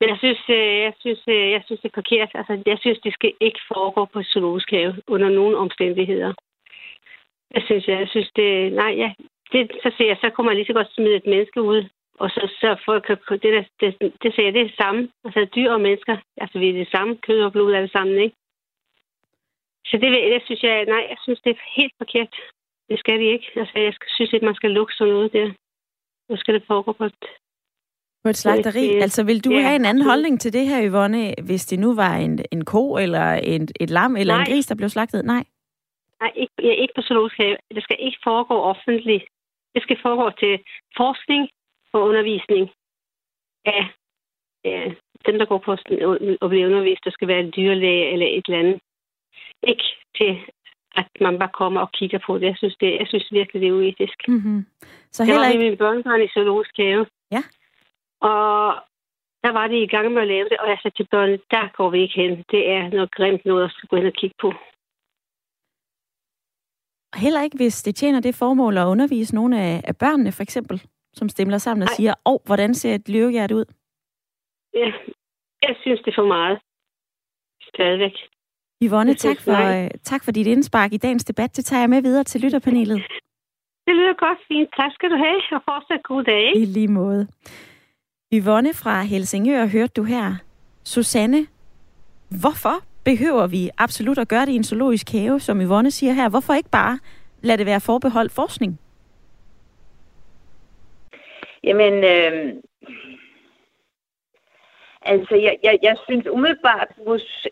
Men jeg synes, øh, jeg synes, øh, jeg synes, det er forkert. Altså, jeg synes, det skal ikke foregå på zoologisk have under nogen omstændigheder. Jeg synes, jeg, jeg synes det... Nej, ja, det, så ser jeg, så kommer man lige så godt smide et menneske ud. Og så, så folk kan... Det, der, det, det ser jeg, det er det samme. Altså dyr og mennesker. Altså vi er det samme. Kød og blod er det samme, ikke? Så det, det synes jeg... Nej, jeg synes, det er helt forkert. Det skal vi ikke. Altså jeg synes ikke, man skal lukke sådan noget der. Nu skal det foregå på et på et slagteri? Det, altså, vil du ja, have en anden holdning til det her, Yvonne, hvis det nu var en, en ko, eller en, et lam, eller Nej. en gris, der blev slagtet? Nej. Nej, ikke, ja, ikke på zoologisk have. Det skal ikke foregå offentligt. Det skal foregå til forskning og undervisning af ja, dem, der går på og bliver undervist. Der skal være en dyrlæge eller et eller andet. Ikke til, at man bare kommer og kigger på det. Jeg synes, det, jeg synes virkelig, det er uetisk. Mm-hmm. Så heller ikke... Det var min børnebørn i zoologisk have. Ja. Og der var de i gang med at lave det, og jeg sagde til børnene, der går vi ikke hen. Det er noget grimt noget at gå hen og kigge på. Heller ikke, hvis det tjener det formål at undervise nogle af, af børnene, for eksempel, som stemler sammen og Ej. siger, åh, oh, hvordan ser et løvehjert ud? Ja, jeg synes, det er for meget. Stadigvæk. Yvonne, tak for, uh, tak for dit indspark i dagens debat. Det tager jeg med videre til lytterpanelet. (laughs) Det lyder godt fint. Tak skal du have, og fortsat god dag. I lige måde. Yvonne fra Helsingør hørte du her. Susanne, hvorfor behøver vi absolut at gøre det i en zoologisk have, som Yvonne siger her? Hvorfor ikke bare lade det være forbeholdt forskning? Jamen, øh, altså, jeg, jeg, jeg synes umiddelbart,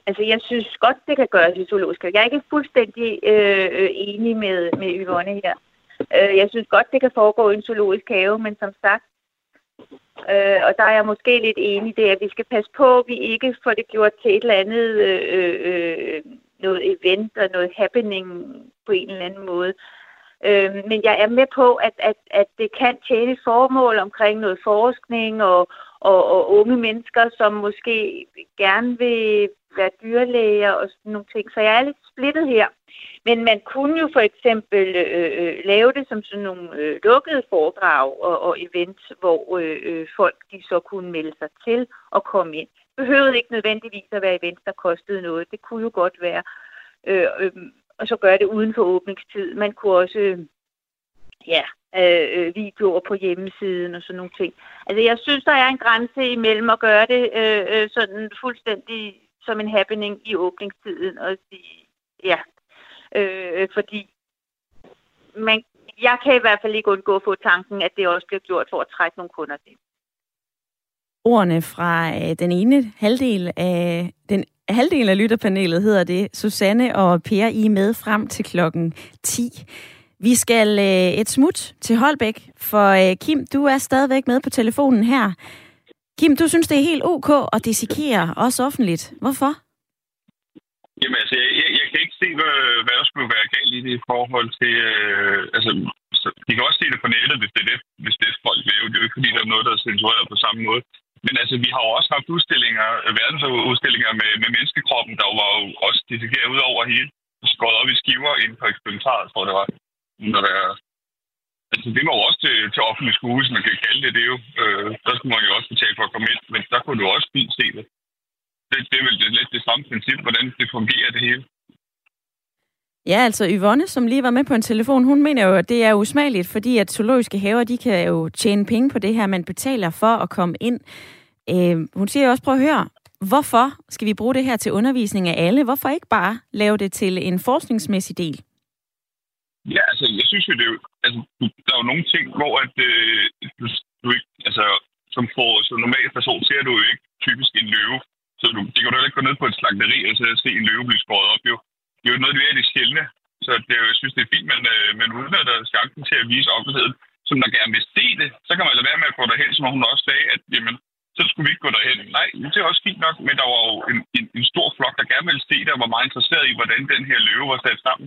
altså, jeg synes godt, det kan gøres i zoologisk have. Jeg er ikke fuldstændig øh, enig med, med Yvonne her. Øh, jeg synes godt, det kan foregå i en zoologisk have, men som sagt, Øh, og der er jeg måske lidt enig i det, at vi skal passe på, at vi ikke får det gjort til et eller andet øh, øh, noget event og noget happening på en eller anden måde. Øh, men jeg er med på, at, at, at det kan tjene et formål omkring noget forskning og, og, og unge mennesker, som måske gerne vil være dyrlæger og sådan nogle ting. Så jeg er lidt splittet her. Men man kunne jo for eksempel øh, øh, lave det som sådan nogle øh, lukkede foredrag og, og events, hvor øh, øh, folk de så kunne melde sig til og komme ind. Det behøvede ikke nødvendigvis at være events, der kostede noget. Det kunne jo godt være. Øh, øh, og så gøre det uden for åbningstid. Man kunne også øh, ja, øh, videoer på hjemmesiden og sådan nogle ting. Altså jeg synes, der er en grænse imellem at gøre det øh, øh sådan fuldstændig som en happening i åbningstiden og sige, ja, øh, fordi man, jeg kan i hvert fald ikke undgå at få tanken, at det også bliver gjort for at trække nogle kunder til. Ordene fra øh, den ene halvdel af den halvdel af lytterpanelet hedder det. Susanne og Per, I er med frem til klokken 10. Vi skal øh, et smut til Holbæk, for øh, Kim, du er stadigvæk med på telefonen her. Kim, du synes, det er helt ok at dissekere, os offentligt. Hvorfor? Jamen altså, jeg, jeg, jeg kan ikke se, hvad, hvad der skulle være galt i det i forhold til... Øh, altså, så, de kan også se det på nettet, hvis det er det, hvis det er folk vil. Det er jo ikke, fordi der er noget, der er censureret på samme måde. Men altså, vi har jo også haft udstillinger, øh, verdensudstillinger med, med menneskekroppen, der var jo også dissekeret ud over hele. Skåret op i skiver ind på eksperimentaret, tror jeg det var. Når der, altså, det var jo også til, til offentlig skue, hvis man kan kalde det det jo. Øh, der skulle man jo også betale for at komme ind, men der kunne du også fint se det. Det, det er vel lidt det samme princip, hvordan det fungerer det hele. Ja, altså Yvonne, som lige var med på en telefon, hun mener jo, at det er usmageligt, fordi at zoologiske haver, de kan jo tjene penge på det her, man betaler for at komme ind. Øh, hun siger jo også, prøv at høre, hvorfor skal vi bruge det her til undervisning af alle? Hvorfor ikke bare lave det til en forskningsmæssig del? Ja, altså, jeg synes jo, det er jo, altså, der er jo nogle ting, hvor at, øh, du, du ikke, altså, som for så normal person ser du jo ikke typisk en løve. Så du, det kan du heller ikke gå ned på et slagteri og så se en løve blive skåret op, jo det er jo noget af det sjældne. Så det, jeg synes, det er fint, men øh, man udnytter chancen til at vise offentligheden, som der gerne vil se det. Så kan man lade være med at gå derhen, som hun også sagde, at jamen, så skulle vi ikke gå derhen. Nej, det er også fint nok, men der var jo en, en, en stor flok, der gerne ville se det, og var meget interesseret i, hvordan den her løve var sat sammen.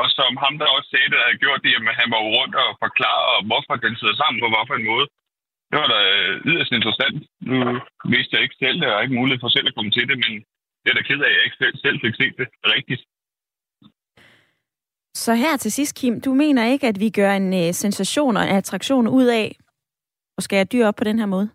Og som ham, der også sagde det, havde gjort det, jamen han var rundt og forklare, hvorfor den sidder sammen på hvilken måde. Det var da øh, yderst interessant. Nu vidste jeg ikke selv det, og ikke mulighed for selv at komme til det, men det er da ked af, at jeg ikke selv, selv fik set det rigtigt. Så her til sidst, Kim, du mener ikke, at vi gør en uh, sensation og en attraktion ud af at skære dyr op på den her måde?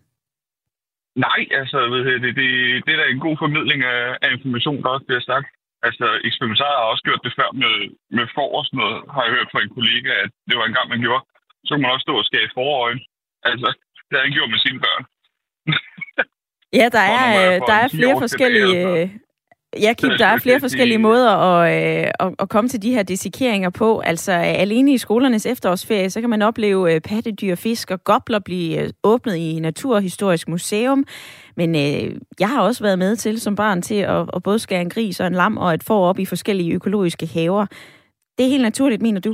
Nej, altså det, det, det, det er da en god formidling af, af information, der også bliver sagt. Altså, eksperimentarer har også gjort det før med, med for og sådan noget, har jeg hørt fra en kollega, at det var en gang, man gjorde. Så kunne man også stå og skære forøjen. Altså, det har han gjort med sine børn. ja, der er, der er flere forskellige, tilbage, Ja, Kim, der er flere forskellige måder at, øh, at, at komme til de her dissekeringer på. Altså alene i skolernes efterårsferie, så kan man opleve øh, pattedyr, fisk og gobler blive øh, åbnet i Naturhistorisk Museum. Men øh, jeg har også været med til som barn til at, at både skære en gris og en lam og et får op i forskellige økologiske haver. Det er helt naturligt, mener du?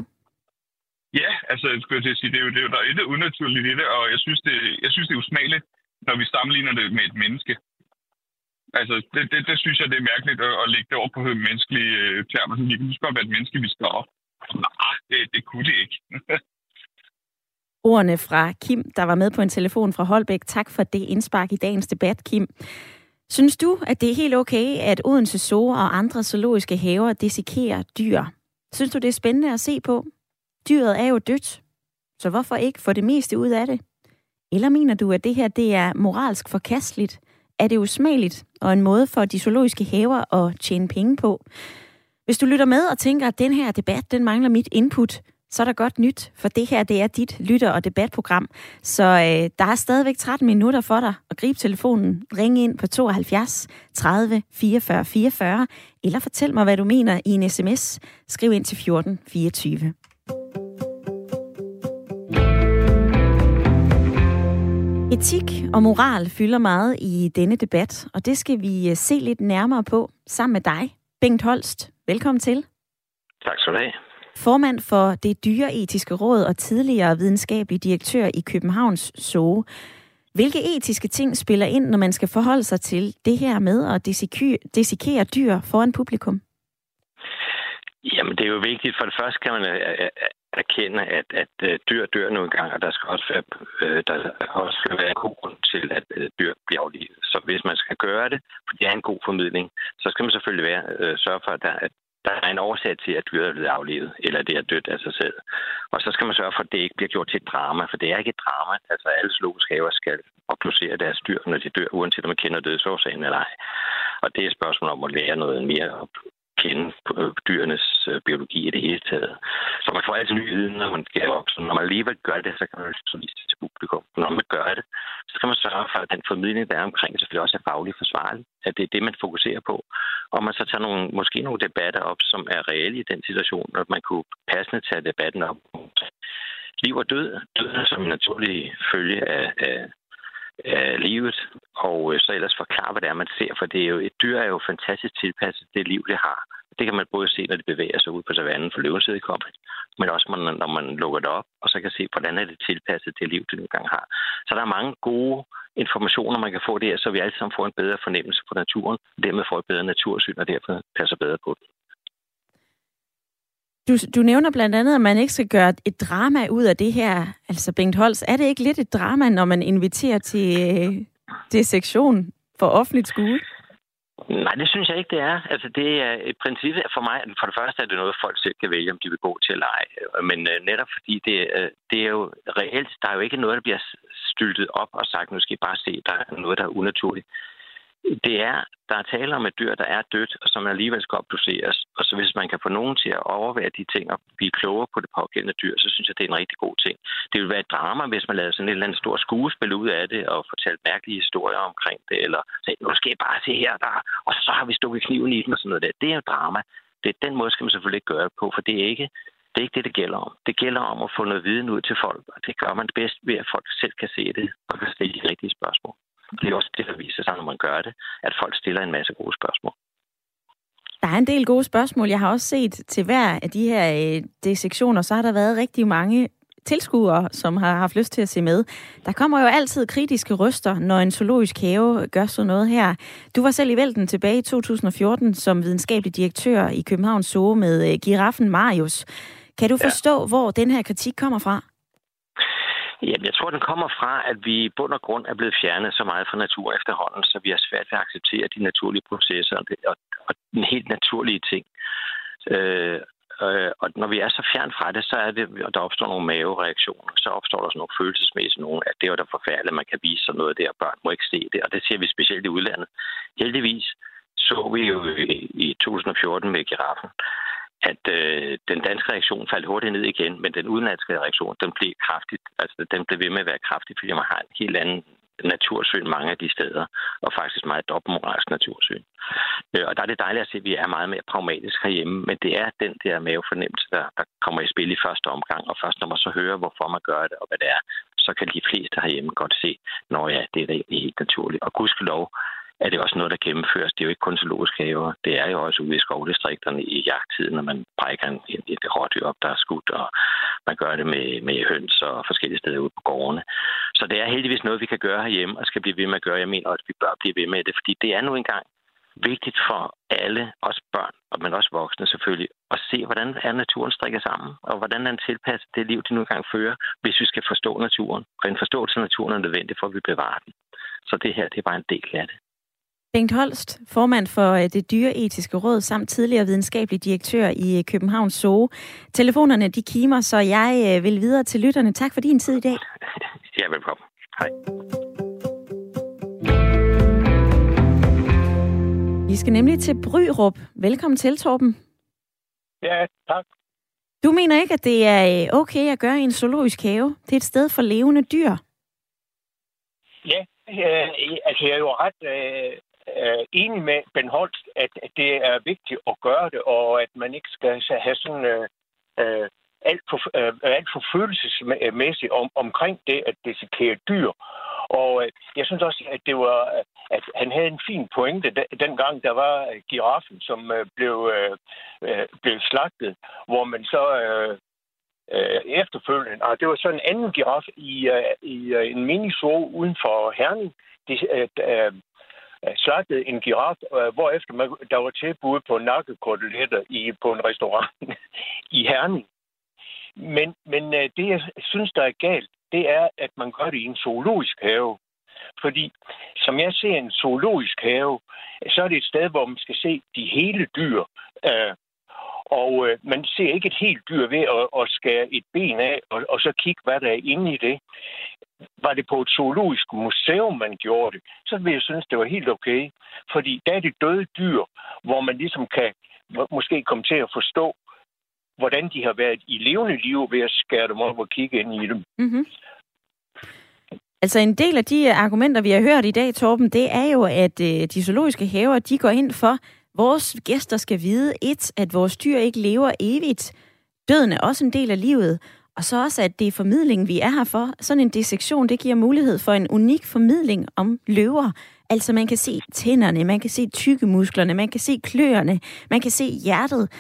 Ja, altså, jeg skulle sige, det er jo, det er jo der er et unaturligt i det, og jeg synes, det, jeg synes, det er usmageligt, når vi sammenligner det med et menneske. Altså, det, det, det synes jeg, det er mærkeligt at, at lægge det over på menneskelige øh, termer. Det kunne godt være et menneske, vi skal op. Nej, det, det kunne det ikke. (laughs) Ordene fra Kim, der var med på en telefon fra Holbæk. Tak for det indspark i dagens debat, Kim. Synes du, at det er helt okay, at Odense Zoo og andre zoologiske haver dissekerer dyr? Synes du, det er spændende at se på? Dyret er jo dødt, så hvorfor ikke få det meste ud af det? Eller mener du, at det her det er moralsk forkasteligt? er det usmageligt og en måde for de zoologiske haver at tjene penge på. Hvis du lytter med og tænker, at den her debat, den mangler mit input, så er der godt nyt, for det her, det er dit lytter- og debatprogram. Så øh, der er stadigvæk 13 minutter for dig at gribe telefonen, ringe ind på 72 30 44 44, eller fortæl mig, hvad du mener i en sms. Skriv ind til 14 24. Etik og moral fylder meget i denne debat, og det skal vi øh, se lidt nærmere på sammen med dig, Bengt Holst. Velkommen til. Tak skal du have. Formand for det dyreetiske råd og tidligere videnskabelig direktør i Københavns Zoo. Hvilke etiske ting spiller ind, når man skal forholde sig til det her med at dissekere dyr foran publikum? Jamen, det er jo vigtigt. For det første kan man øh, øh, erkende, at, at øh, dyr dør nogle gange, og der skal også være, der også skal være en god grund til, at dyr bliver aflivet. Så hvis man skal gøre det, for det er en god formidling, så skal man selvfølgelig være, sørge for, at der, at der er en årsag til, at dyret er blevet aflevet, eller det er dødt af sig selv. Og så skal man sørge for, at det ikke bliver gjort til et drama, for det er ikke et drama. Altså alle zoologiske haver skal obducere deres dyr, når de dør, uanset om man kender dødsårsagen eller ej. Og det er et spørgsmål om at lære noget mere kende dyrenes øh, biologi i det hele taget. Så man får altid ny viden, når man skal op. Så når man alligevel gør det, så kan man jo vise det til publikum. Når man gør det, så kan man sørge for, at den formidling, der er omkring, selvfølgelig også er fagligt forsvarlig. At det er det, man fokuserer på. Og man så tager nogle, måske nogle debatter op, som er reelle i den situation, og man kunne passende tage debatten op. Liv og død, døden som en naturlig følge af, af øh, livet, og øh, så ellers forklare, hvad det er, man ser, for det er jo, et dyr er jo fantastisk tilpasset det liv, det har. Det kan man både se, når det bevæger sig ud på savannen for løvens vedkommende, men også når man lukker det op, og så kan se, hvordan er det tilpasset det liv, det nu gang har. Så der er mange gode informationer, man kan få der, så vi alle sammen får en bedre fornemmelse for naturen, og dermed får et bedre natursyn, og derfor passer bedre på det. Du, du nævner blandt andet, at man ikke skal gøre et drama ud af det her. Altså, Bengt Holst, er det ikke lidt et drama, når man inviterer til, øh, til sektion for offentligt skue? Nej, det synes jeg ikke, det er. Altså, det er et princip for mig. For det første er det noget, folk selv kan vælge, om de vil gå til eller ej. Men øh, netop fordi det, øh, det er jo reelt, der er jo ikke noget, der bliver styltet op og sagt, nu skal I bare se, der er noget, der er unaturligt det er, der er tale om et dyr, der er dødt, og som alligevel skal obduceres. Og så hvis man kan få nogen til at overvære de ting og blive klogere på det pågældende dyr, så synes jeg, det er en rigtig god ting. Det ville være et drama, hvis man lavede sådan et eller andet stort skuespil ud af det og fortalte mærkelige historier omkring det, eller sagde, nu skal I bare se her, der, og så har vi stukket kniven i den og sådan noget der. Det er jo drama. Det, er den måde skal man selvfølgelig ikke gøre det på, for det er ikke det er ikke det, det gælder om. Det gælder om at få noget viden ud til folk, og det gør man bedst ved, at folk selv kan se det og kan stille de rigtige spørgsmål. Det er også det, der viser sig, når man gør det, at folk stiller en masse gode spørgsmål. Der er en del gode spørgsmål. Jeg har også set til hver af de her øh, sektioner, så har der været rigtig mange tilskuere, som har haft lyst til at se med. Der kommer jo altid kritiske røster, når en zoologisk have gør sådan noget her. Du var selv i vælten tilbage i 2014 som videnskabelig direktør i Københavns Zoo med øh, giraffen Marius. Kan du forstå, ja. hvor den her kritik kommer fra? Jamen, jeg tror, den kommer fra, at vi i bund og grund er blevet fjernet så meget fra natur efterhånden, så vi har svært ved at acceptere de naturlige processer og, det, og, og den helt naturlige ting. Øh, øh, og når vi er så fjern fra det, så er det, og der opstår nogle mavereaktioner, så opstår der sådan nogle følelsesmæssige nogle, at det er da forfærdeligt, at man kan vise sådan noget der, børn må ikke se det, og det ser vi specielt i udlandet. Heldigvis så vi jo i, i 2014 med giraffen, at øh, den danske reaktion faldt hurtigt ned igen, men den udenlandske reaktion, den blev kraftigt, altså den blev ved med at være kraftig, fordi man har en helt anden natursyn mange af de steder, og faktisk meget dobbeltmoralsk natursyn. Øh, og der er det dejligt at se, at vi er meget mere pragmatiske herhjemme, men det er den der mavefornemmelse, der, der kommer i spil i første omgang, og først når man så hører, hvorfor man gør det, og hvad det er, så kan de fleste herhjemme godt se, når ja, det er, det er helt naturligt. Og gudskelov er det også noget, der gennemføres. Det er jo ikke kun zoologiske haver. Det er jo også ude i skovdistrikterne i jagttiden, når man brækker en, et rådyr op, der er skudt, og man gør det med, med høns og forskellige steder ude på gårdene. Så det er heldigvis noget, vi kan gøre herhjemme, og skal blive ved med at gøre. Jeg mener også, at vi bør blive ved med det, fordi det er nu engang vigtigt for alle, os børn, men også voksne selvfølgelig, at se, hvordan er naturen strikker sammen, og hvordan den tilpasser det liv, de nu engang fører, hvis vi skal forstå naturen. Og en forståelse af naturen er nødvendig for, at vi bevarer den. Så det her, det er bare en del af det. Bengt Holst, formand for øh, det dyreetiske råd, samt tidligere videnskabelig direktør i øh, Københavns Zoo. Telefonerne de kimer, så jeg øh, vil videre til lytterne. Tak for din tid i dag. Ja, velkommen. Hej. Vi skal nemlig til Bryrup. Velkommen til, Torben. Ja, tak. Du mener ikke, at det er okay at gøre i en zoologisk have? Det er et sted for levende dyr. Ja, øh, altså jeg er jo ret øh, øh, enig med Ben Holst, at, at det er vigtigt at gøre det, og at man ikke skal have sådan øh, øh, alt, for, øh, alt for følelsesmæssigt om, omkring det at dissekere dyr. Og øh, jeg synes også, at det var, at han havde en fin pointe dengang, der var øh, giraffen, som øh, blev, øh, øh, blev slagtet, hvor man så øh, øh, efterfølgende, og det var så en anden giraf i, øh, i øh, en mini uden for Herning, de, øh, øh Øh, slagtede en giraf, hvor øh, hvorefter man, der var tilbud på nakkekoteletter i, på en restaurant (laughs) i Herning. Men, men øh, det, jeg synes, der er galt, det er, at man gør det i en zoologisk have. Fordi, som jeg ser en zoologisk have, så er det et sted, hvor man skal se de hele dyr. Øh, og øh, man ser ikke et helt dyr ved at, at skære et ben af, og, og så kigge, hvad der er inde i det var det på et zoologisk museum, man gjorde det, så ville jeg synes, det var helt okay. Fordi der er det døde dyr, hvor man ligesom kan måske komme til at forstå, hvordan de har været i levende liv ved at skære dem op og kigge ind i dem. Mm-hmm. Altså en del af de øh, argumenter, vi har hørt i dag, Torben, det er jo, at øh, de zoologiske haver, de går ind for, vores gæster skal vide, et, at vores dyr ikke lever evigt. Døden er også en del af livet, og så også, at det er formidling, vi er her for. Sådan en dissektion, det giver mulighed for en unik formidling om løver. Altså man kan se tænderne, man kan se tykkemusklerne, man kan se kløerne, man kan se hjertet.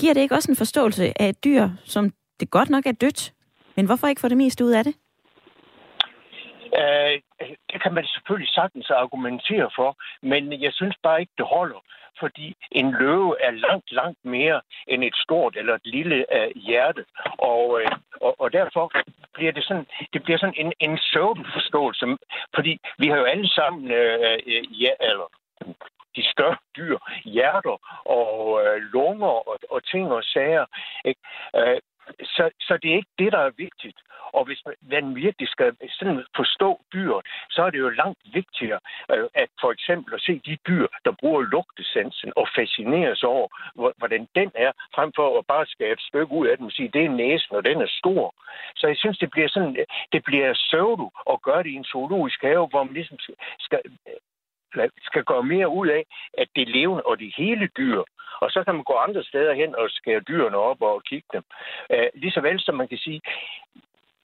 Giver det ikke også en forståelse af et dyr, som det godt nok er dødt, men hvorfor ikke få det mest ud af det? Øh, det kan man selvfølgelig sagtens argumentere for, men jeg synes bare ikke, det holder. Fordi en løve er langt, langt mere end et stort eller et lille øh, hjerte. Og, øh, og, og derfor bliver det sådan, det bliver sådan en, en forståelse. Fordi vi har jo alle sammen, øh, øh, ja, eller de større dyr, hjerter og øh, lunger og, og ting og sager. Ikke? Øh, så, så det er ikke det, der er vigtigt. Og hvis man virkelig skal sådan forstå dyr, så er det jo langt vigtigere øh, at for eksempel at se de dyr, der bruger lugtesansen og fascineres over, hvordan den er, frem for at bare skabe et stykke ud af den og sige, det er næsen, og den er stor. Så jeg synes, det bliver sådan, øh, det bliver søvdu at gøre det i en zoologisk have, hvor man ligesom skal, skal gøre mere ud af, at det er levende og det hele dyr. Og så kan man gå andre steder hen og skære dyrene op og kigge dem. Uh, lige så vel som man kan sige,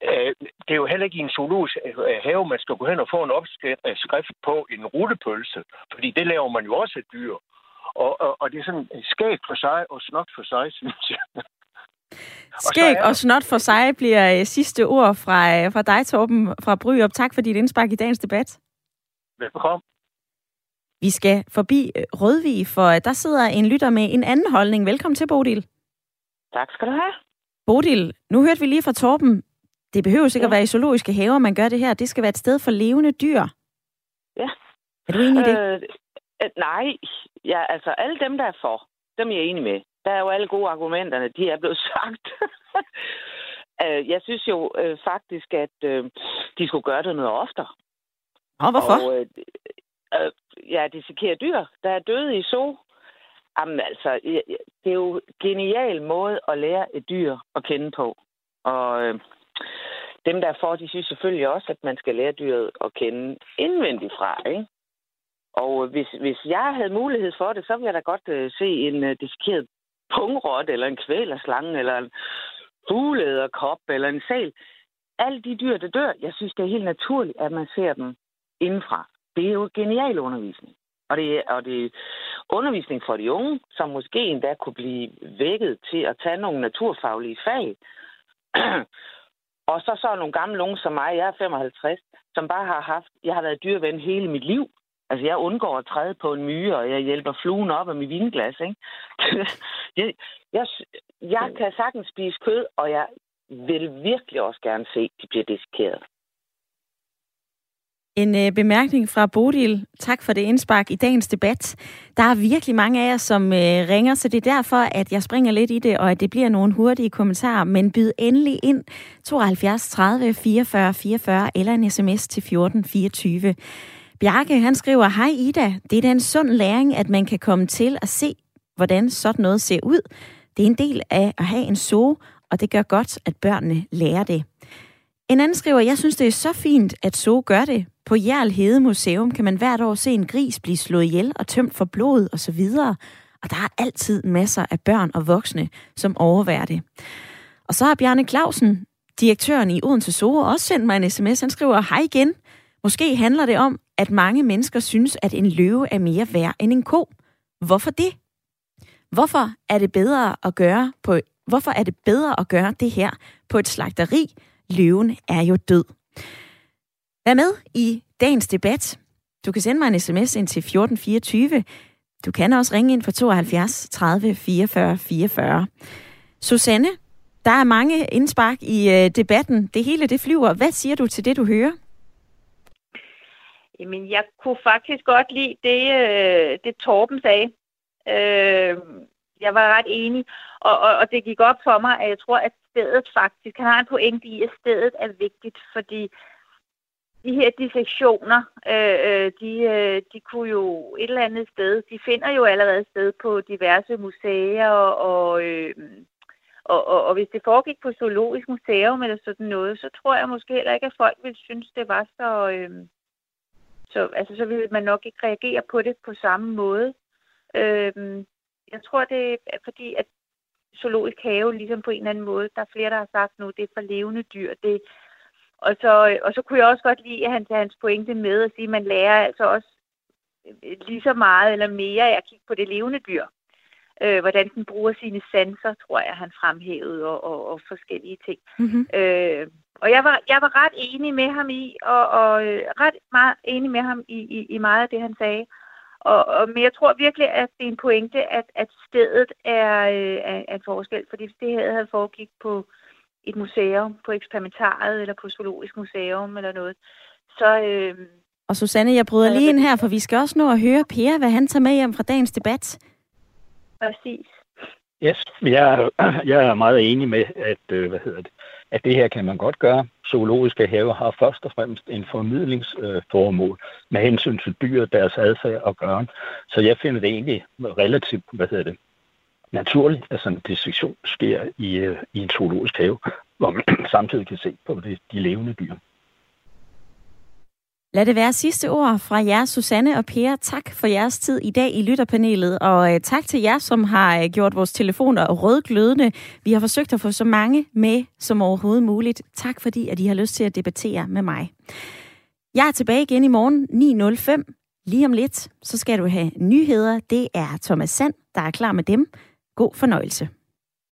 uh, det er jo heller ikke i en zoologisk øh, have, man skal gå hen og få en opskrift på en rullepølse, fordi det laver man jo også af dyr. Og, og, og det er sådan skægt for sig og snot for sig, (laughs) synes jeg. Skæg og, og snot for sig bliver sidste ord fra, fra dig, Torben, fra Bryop. Tak for dit indspark i dagens debat. Velkommen. Vi skal forbi øh, Rødvig, for øh, der sidder en lytter med en anden holdning. Velkommen til, Bodil. Tak skal du have. Bodil, nu hørte vi lige fra Torben. Det behøver sikkert ja. være i zoologiske haver, man gør det her. Det skal være et sted for levende dyr. Ja. Er du enig i det? Øh, øh, nej, ja, altså alle dem, der er for, dem er jeg enig med. Der er jo alle gode argumenterne, de er blevet (laughs) sagt. jeg synes jo øh, faktisk, at øh, de skulle gøre det noget oftere. Og hvorfor? Og, øh, øh, ja, dissekere dyr, der er døde i zoo. Jamen altså, det er jo en genial måde at lære et dyr at kende på. Og øh, dem, der er for, de synes selvfølgelig også, at man skal lære dyret at kende indvendigt fra, ikke? Og øh, hvis, hvis jeg havde mulighed for det, så ville jeg da godt øh, se en øh, dissekeret pungrot, eller en kvælerslange, eller en fuglederkop, eller en sal. Alle de dyr, der dør, jeg synes, det er helt naturligt, at man ser dem indenfra det er jo genial undervisning. Og det, og det er undervisning for de unge, som måske endda kunne blive vækket til at tage nogle naturfaglige fag. (clears throat) og så så nogle gamle unge som mig, jeg er 55, som bare har haft, jeg har været dyrven hele mit liv. Altså, jeg undgår at træde på en myre, og jeg hjælper fluen op af mit vinglas, ikke? (laughs) jeg, jeg, jeg kan sagtens spise kød, og jeg vil virkelig også gerne se, at de bliver diskeret. En øh, bemærkning fra Bodil. Tak for det indspark i dagens debat. Der er virkelig mange af jer, som øh, ringer, så det er derfor, at jeg springer lidt i det, og at det bliver nogle hurtige kommentarer. Men byd endelig ind 72 30 44 44 eller en sms til 14 24. Bjarke, han skriver, Hej Ida, det er da en sund læring, at man kan komme til at se, hvordan sådan noget ser ud. Det er en del af at have en zoo, og det gør godt, at børnene lærer det. En anden skriver, jeg synes, det er så fint, at så gør det. På Jærl Hede Museum kan man hvert år se en gris blive slået ihjel og tømt for blod osv. Og der er altid masser af børn og voksne, som overværer det. Og så har Bjarne Clausen, direktøren i Odense Zoo, også sendt mig en sms. Han skriver, hej igen. Måske handler det om, at mange mennesker synes, at en løve er mere værd end en ko. Hvorfor det? Hvorfor er det bedre at gøre på Hvorfor er det bedre at gøre det her på et slagteri, løven er jo død. Vær med i dagens debat. Du kan sende mig en sms ind til 1424. Du kan også ringe ind på 72 30 44 44. Susanne, der er mange indspark i øh, debatten. Det hele det flyver. Hvad siger du til det, du hører? Jamen, jeg kunne faktisk godt lide det, øh, det Torben sagde. Øh, jeg var ret enig, og, og, og det gik op for mig, at jeg tror, at stedet faktisk, han har en pointe i, at stedet er vigtigt, fordi de her dissektioner, øh, øh, de, øh, de kunne jo et eller andet sted, de finder jo allerede sted på diverse museer, og, øh, og, og, og hvis det foregik på Zoologisk Museum eller sådan noget, så tror jeg måske heller ikke, at folk ville synes, det var så... Øh, så, altså, så ville man nok ikke reagere på det på samme måde. Øh, jeg tror, det er fordi, at zoologisk have, ligesom på en eller anden måde. Der er flere, der har sagt nu, det er for levende dyr. Det, og, så, og så kunne jeg også godt lide at han tager hans pointe med at sige, at man lærer altså også lige så meget eller mere af at kigge på det levende dyr. Øh, hvordan den bruger sine sanser, tror jeg, han fremhævede, og, og, og forskellige ting. Mm-hmm. Øh, og jeg var, jeg var ret enig med ham i, og, og øh, ret meget enig med ham i, i, i meget af det, han sagde. Og, og, men jeg tror virkelig, at det er en pointe, at, at stedet er, øh, er, er en forskel. Fordi hvis det her havde foregik på et museum, på eksperimentaret, eller på zoologisk museum, eller noget, så... Øh, og Susanne, jeg bryder lige ind her, for vi skal også nå at høre Per, hvad han tager med hjem fra dagens debat. Præcis. Yes, jeg er, (clears throat) jeg er meget enig med, at, øh, hvad hedder det, at det her kan man godt gøre. Zoologiske haver har først og fremmest en formidlingsformål øh, med hensyn til dyr, deres adfærd og gøren. Så jeg finder det egentlig relativt, hvad hedder det, naturligt, at sådan en dissektion sker i, øh, i en zoologisk have, hvor man (clears throat) samtidig kan se på det, de levende dyr. Lad det være sidste ord fra jer, Susanne og Per. Tak for jeres tid i dag i lytterpanelet, og øh, tak til jer, som har øh, gjort vores telefoner rødglødende. Vi har forsøgt at få så mange med som overhovedet muligt. Tak fordi, at I har lyst til at debattere med mig. Jeg er tilbage igen i morgen 9.05. Lige om lidt, så skal du have nyheder. Det er Thomas Sand, der er klar med dem. God fornøjelse.